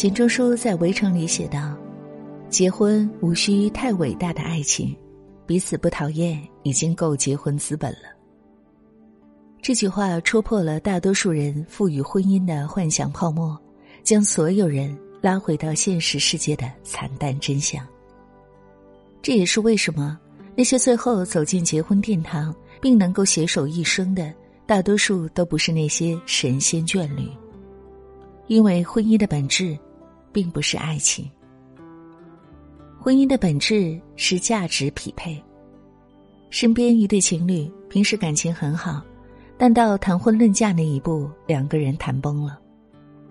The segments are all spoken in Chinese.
钱钟书在《围城》里写道：“结婚无需太伟大的爱情，彼此不讨厌已经够结婚资本了。”这句话戳破了大多数人赋予婚姻的幻想泡沫，将所有人拉回到现实世界的惨淡真相。这也是为什么那些最后走进结婚殿堂并能够携手一生的，大多数都不是那些神仙眷侣。因为婚姻的本质，并不是爱情。婚姻的本质是价值匹配。身边一对情侣平时感情很好。但到谈婚论嫁那一步，两个人谈崩了。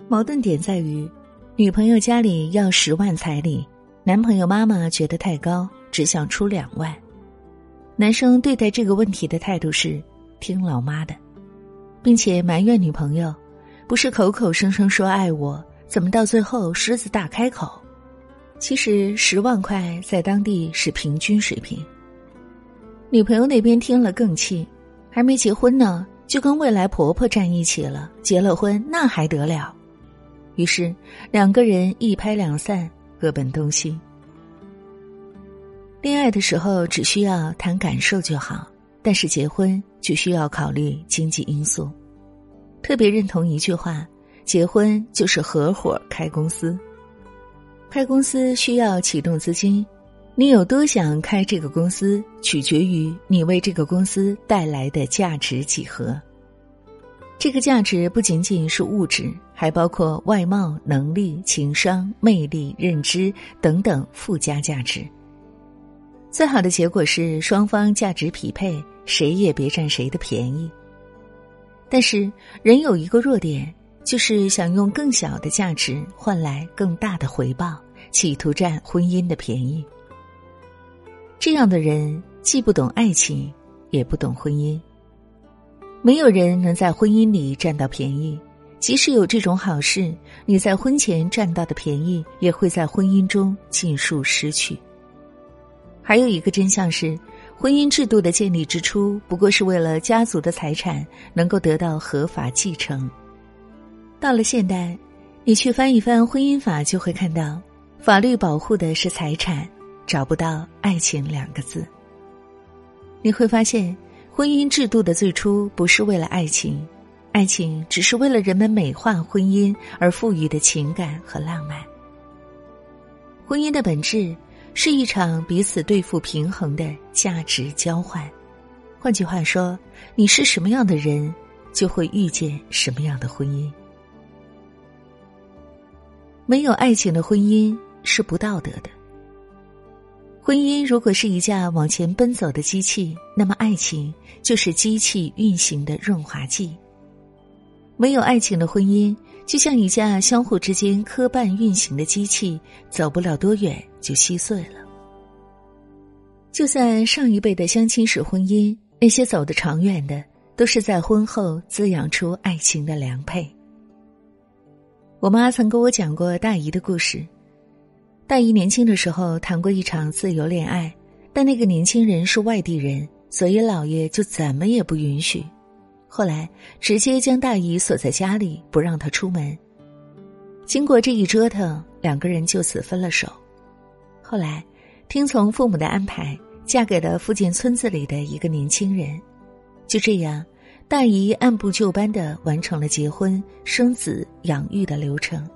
矛盾点在于，女朋友家里要十万彩礼，男朋友妈妈觉得太高，只想出两万。男生对待这个问题的态度是听老妈的，并且埋怨女朋友，不是口口声声说爱我，怎么到最后狮子大开口？其实十万块在当地是平均水平。女朋友那边听了更气，还没结婚呢。就跟未来婆婆站一起了，结了婚那还得了？于是两个人一拍两散，各奔东西。恋爱的时候只需要谈感受就好，但是结婚就需要考虑经济因素。特别认同一句话：结婚就是合伙开公司。开公司需要启动资金，你有多想开这个公司？取决于你为这个公司带来的价值几何。这个价值不仅仅是物质，还包括外貌、能力、情商、魅力、认知等等附加价值。最好的结果是双方价值匹配，谁也别占谁的便宜。但是人有一个弱点，就是想用更小的价值换来更大的回报，企图占婚姻的便宜。这样的人。既不懂爱情，也不懂婚姻。没有人能在婚姻里占到便宜，即使有这种好事，你在婚前占到的便宜，也会在婚姻中尽数失去。还有一个真相是，婚姻制度的建立之初，不过是为了家族的财产能够得到合法继承。到了现代，你去翻一翻婚姻法，就会看到，法律保护的是财产，找不到爱情两个字。你会发现，婚姻制度的最初不是为了爱情，爱情只是为了人们美化婚姻而赋予的情感和浪漫。婚姻的本质是一场彼此对付平衡的价值交换。换句话说，你是什么样的人，就会遇见什么样的婚姻。没有爱情的婚姻是不道德的。婚姻如果是一架往前奔走的机器，那么爱情就是机器运行的润滑剂。没有爱情的婚姻，就像一架相互之间磕绊运行的机器，走不了多远就稀碎了。就算上一辈的相亲式婚姻，那些走得长远的，都是在婚后滋养出爱情的良配。我妈曾跟我讲过大姨的故事。大姨年轻的时候谈过一场自由恋爱，但那个年轻人是外地人，所以姥爷就怎么也不允许。后来直接将大姨锁在家里，不让她出门。经过这一折腾，两个人就此分了手。后来，听从父母的安排，嫁给了附近村子里的一个年轻人。就这样，大姨按部就班的完成了结婚、生子、养育的流程。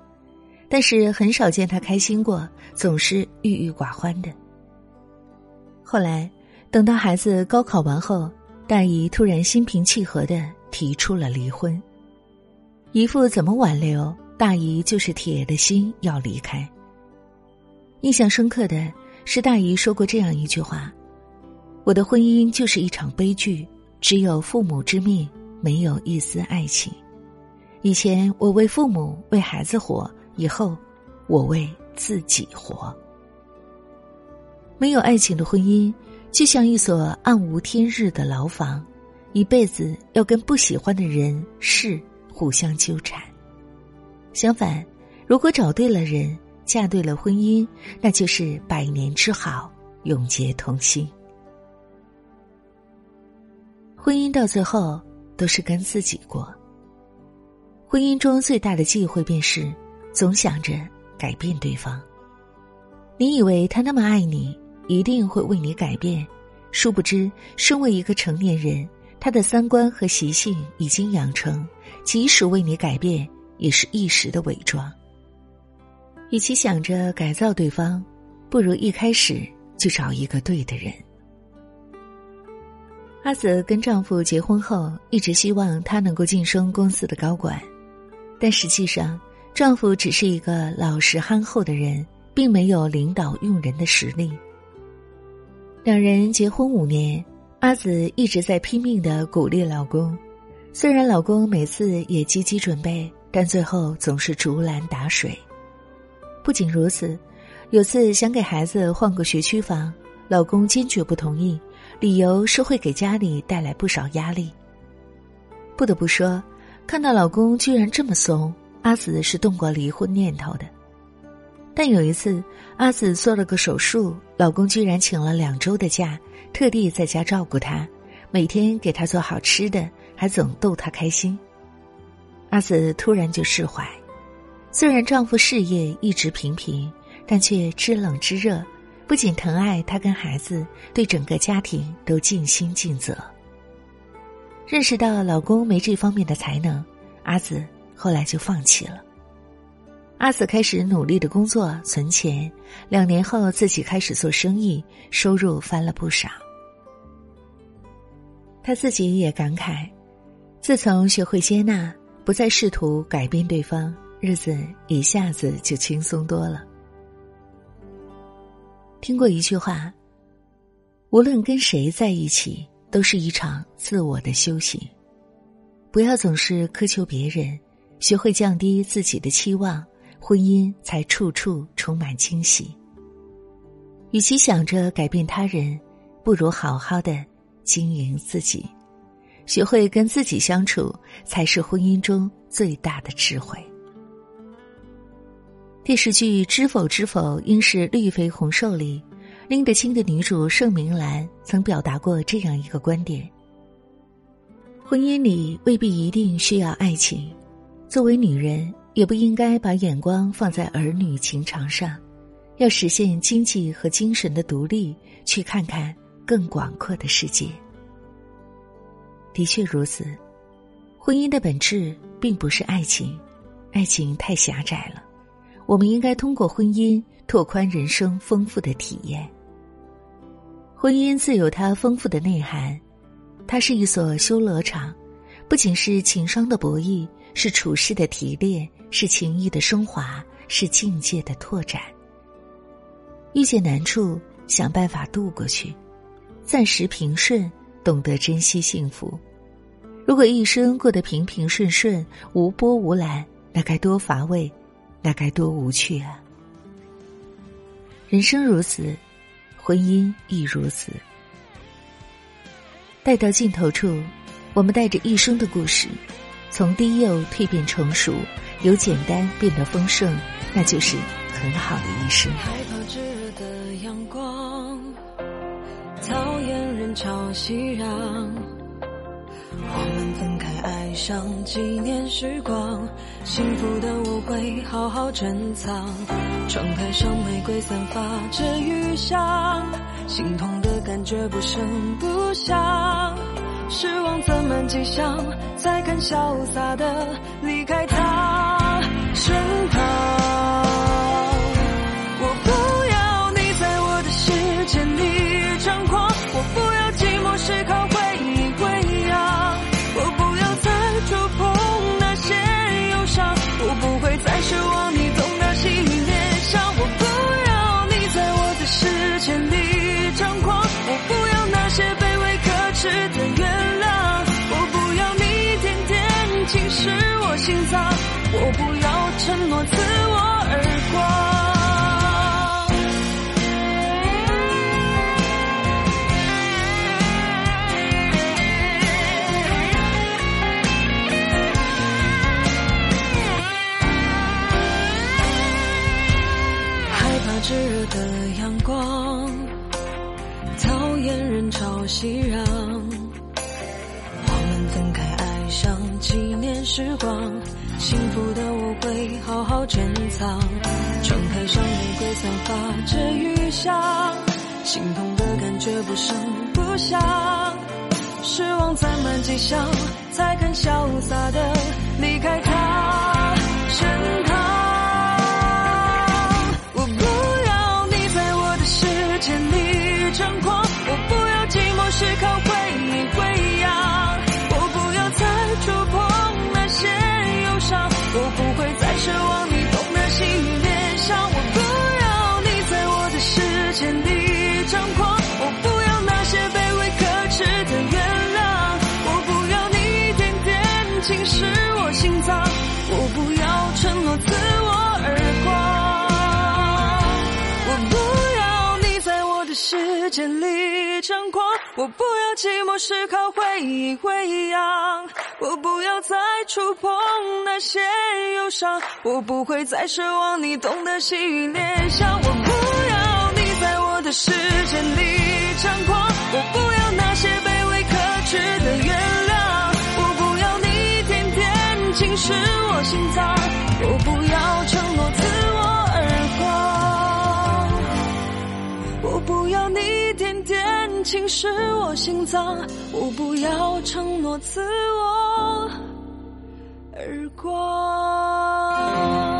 但是很少见她开心过，总是郁郁寡欢的。后来，等到孩子高考完后，大姨突然心平气和的提出了离婚。姨父怎么挽留，大姨就是铁的心要离开。印象深刻的是，大姨说过这样一句话：“我的婚姻就是一场悲剧，只有父母之命，没有一丝爱情。以前我为父母、为孩子活。”以后，我为自己活。没有爱情的婚姻，就像一所暗无天日的牢房，一辈子要跟不喜欢的人事互相纠缠。相反，如果找对了人，嫁对了婚姻，那就是百年之好，永结同心。婚姻到最后都是跟自己过。婚姻中最大的忌讳便是。总想着改变对方。你以为他那么爱你，一定会为你改变，殊不知，身为一个成年人，他的三观和习性已经养成，即使为你改变，也是一时的伪装。与其想着改造对方，不如一开始就找一个对的人。阿紫跟丈夫结婚后，一直希望他能够晋升公司的高管，但实际上，丈夫只是一个老实憨厚的人，并没有领导用人的实力。两人结婚五年，阿紫一直在拼命的鼓励老公，虽然老公每次也积极准备，但最后总是竹篮打水。不仅如此，有次想给孩子换个学区房，老公坚决不同意。理由是会给家里带来不少压力。不得不说，看到老公居然这么怂，阿紫是动过离婚念头的。但有一次，阿紫做了个手术，老公居然请了两周的假，特地在家照顾她，每天给她做好吃的，还总逗她开心。阿紫突然就释怀，虽然丈夫事业一直平平，但却知冷知热。不仅疼爱他跟孩子，对整个家庭都尽心尽责。认识到老公没这方面的才能，阿紫后来就放弃了。阿紫开始努力的工作存钱，两年后自己开始做生意，收入翻了不少。他自己也感慨，自从学会接纳，不再试图改变对方，日子一下子就轻松多了。听过一句话：“无论跟谁在一起，都是一场自我的修行。不要总是苛求别人，学会降低自己的期望，婚姻才处处充满惊喜。与其想着改变他人，不如好好的经营自己，学会跟自己相处，才是婚姻中最大的智慧。”电视剧《知否知否，应是绿肥红瘦》里，拎得清的女主盛明兰曾表达过这样一个观点：婚姻里未必一定需要爱情，作为女人也不应该把眼光放在儿女情长上，要实现经济和精神的独立，去看看更广阔的世界。的确如此，婚姻的本质并不是爱情，爱情太狭窄了。我们应该通过婚姻拓宽人生丰富的体验。婚姻自有它丰富的内涵，它是一所修罗场，不仅是情商的博弈，是处事的提炼，是情谊的升华，是境界的拓展。遇见难处，想办法度过去；暂时平顺，懂得珍惜幸福。如果一生过得平平顺顺，无波无澜，那该多乏味！那该多无趣啊！人生如此，婚姻亦如此。待到尽头处，我们带着一生的故事，从低幼蜕变成熟，由简单变得丰盛，那就是很好的一生。害怕炙热的阳光，讨厌人潮熙攘。我们分开，爱上几年时光，幸福的我会好好珍藏。窗台上玫瑰散发着余香，心痛的感觉不声不响，失望怎么迹象？才敢潇洒的离开他身旁。炙热的阳光，讨厌人潮熙攘。我们分开，爱上几。年时光，幸福的我会好好珍藏。窗台上玫瑰散发着余香，心痛的感觉不声不响，失望攒满几箱，才肯潇洒的离开我不要寂寞时靠回忆喂养，我不要再触碰那些忧伤，我不会再奢望你懂得细雨联想。我不要你在我的世界里张狂，我不要那些卑微可耻的原谅，我不要你一点点侵蚀我心脏，我不要承诺自我不要你一点点侵蚀我心脏，我不要承诺自我而光。